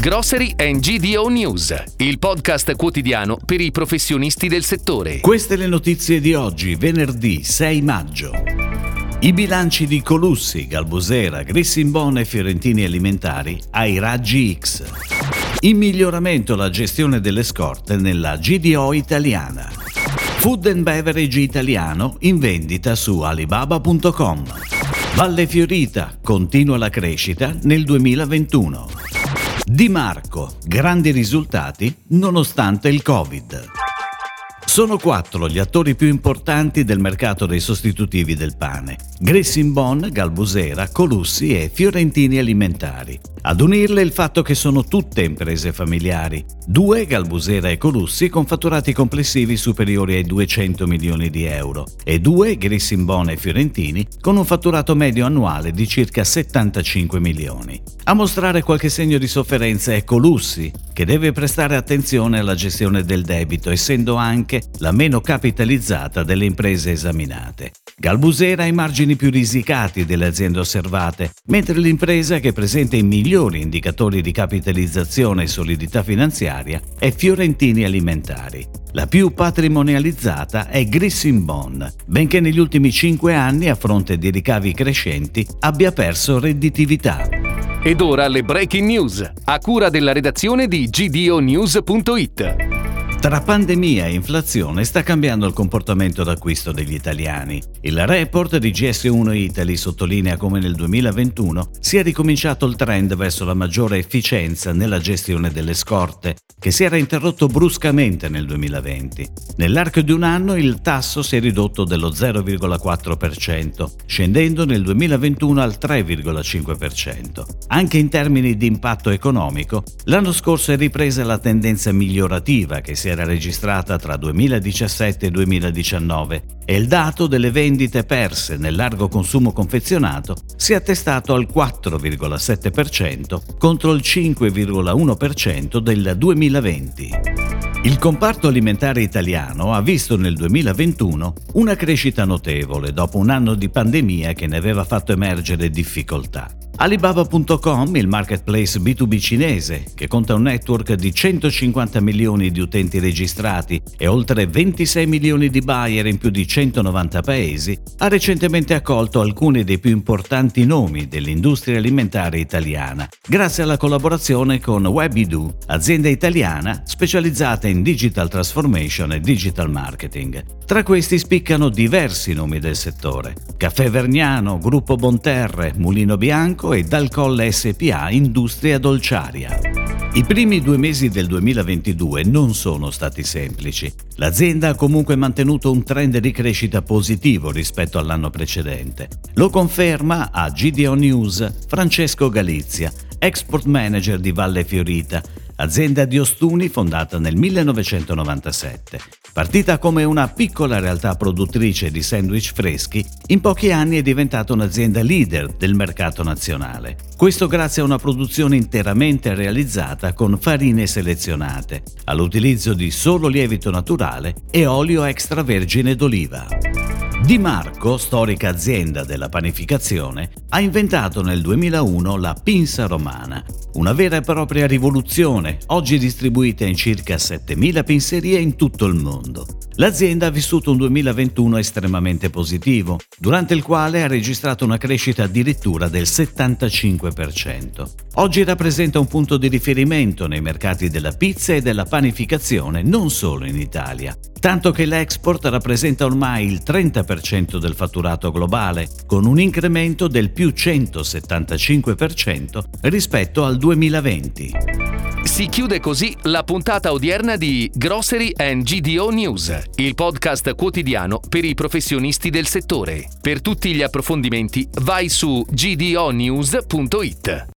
Grocery and GDO News, il podcast quotidiano per i professionisti del settore. Queste le notizie di oggi, venerdì 6 maggio. I bilanci di Colussi, Galbusera, Grissimbon e Fiorentini Alimentari ai raggi X. In miglioramento la gestione delle scorte nella GDO italiana. Food and Beverage italiano in vendita su alibaba.com. Valle Fiorita continua la crescita nel 2021. Di Marco, grandi risultati nonostante il Covid. Sono quattro gli attori più importanti del mercato dei sostitutivi del pane. Gressimbon, Galbusera, Colussi e Fiorentini Alimentari. Ad unirle il fatto che sono tutte imprese familiari. Due, Galbusera e Colussi, con fatturati complessivi superiori ai 200 milioni di euro. E due, Grissimbon e Fiorentini, con un fatturato medio annuale di circa 75 milioni. A mostrare qualche segno di sofferenza è Colussi, che deve prestare attenzione alla gestione del debito, essendo anche la meno capitalizzata delle imprese esaminate. Galbusera ha i margini più risicati delle aziende osservate, mentre l'impresa che presenta i migliori indicatori di capitalizzazione e solidità finanziaria è Fiorentini Alimentari. La più patrimonializzata è Grissimbon, benché negli ultimi cinque anni, a fronte di ricavi crescenti, abbia perso redditività. Ed ora le breaking news, a cura della redazione di gdonews.it. Tra pandemia e inflazione sta cambiando il comportamento d'acquisto degli italiani. Il report di GS1 Italy sottolinea come nel 2021 sia ricominciato il trend verso la maggiore efficienza nella gestione delle scorte, che si era interrotto bruscamente nel 2020. Nell'arco di un anno il tasso si è ridotto dello 0,4%, scendendo nel 2021 al 3,5%. Anche in termini di impatto economico, l'anno scorso è ripresa la tendenza migliorativa che si era registrata tra 2017 e 2019 e il dato delle vendite perse nel largo consumo confezionato si è attestato al 4,7% contro il 5,1% del 2020. Il comparto alimentare italiano ha visto nel 2021 una crescita notevole dopo un anno di pandemia che ne aveva fatto emergere difficoltà. Alibaba.com, il marketplace B2B cinese, che conta un network di 150 milioni di utenti registrati e oltre 26 milioni di buyer in più di 190 paesi, ha recentemente accolto alcuni dei più importanti nomi dell'industria alimentare italiana, grazie alla collaborazione con Webidu, azienda italiana specializzata in digital transformation e digital marketing. Tra questi spiccano diversi nomi del settore. Caffè Vergnano, Gruppo Bonterre, Mulino Bianco, e dal Colle SPA Industria Dolciaria. I primi due mesi del 2022 non sono stati semplici. L'azienda ha comunque mantenuto un trend di crescita positivo rispetto all'anno precedente. Lo conferma a GDO News Francesco Galizia, export manager di Valle Fiorita, azienda di Ostuni fondata nel 1997. Partita come una piccola realtà produttrice di sandwich freschi, in pochi anni è diventata un'azienda leader del mercato nazionale. Questo grazie a una produzione interamente realizzata con farine selezionate, all'utilizzo di solo lievito naturale e olio extravergine d'oliva. Di Marco, storica azienda della panificazione, ha inventato nel 2001 la pinza romana, una vera e propria rivoluzione, oggi distribuita in circa 7.000 pinzerie in tutto il mondo. L'azienda ha vissuto un 2021 estremamente positivo, durante il quale ha registrato una crescita addirittura del 75%. Oggi rappresenta un punto di riferimento nei mercati della pizza e della panificazione non solo in Italia, tanto che l'export rappresenta ormai il 30% del fatturato globale, con un incremento del più 175% rispetto al 2020. Si chiude così la puntata odierna di Grocery and GDO News, il podcast quotidiano per i professionisti del settore. Per tutti gli approfondimenti vai su gdonews.it.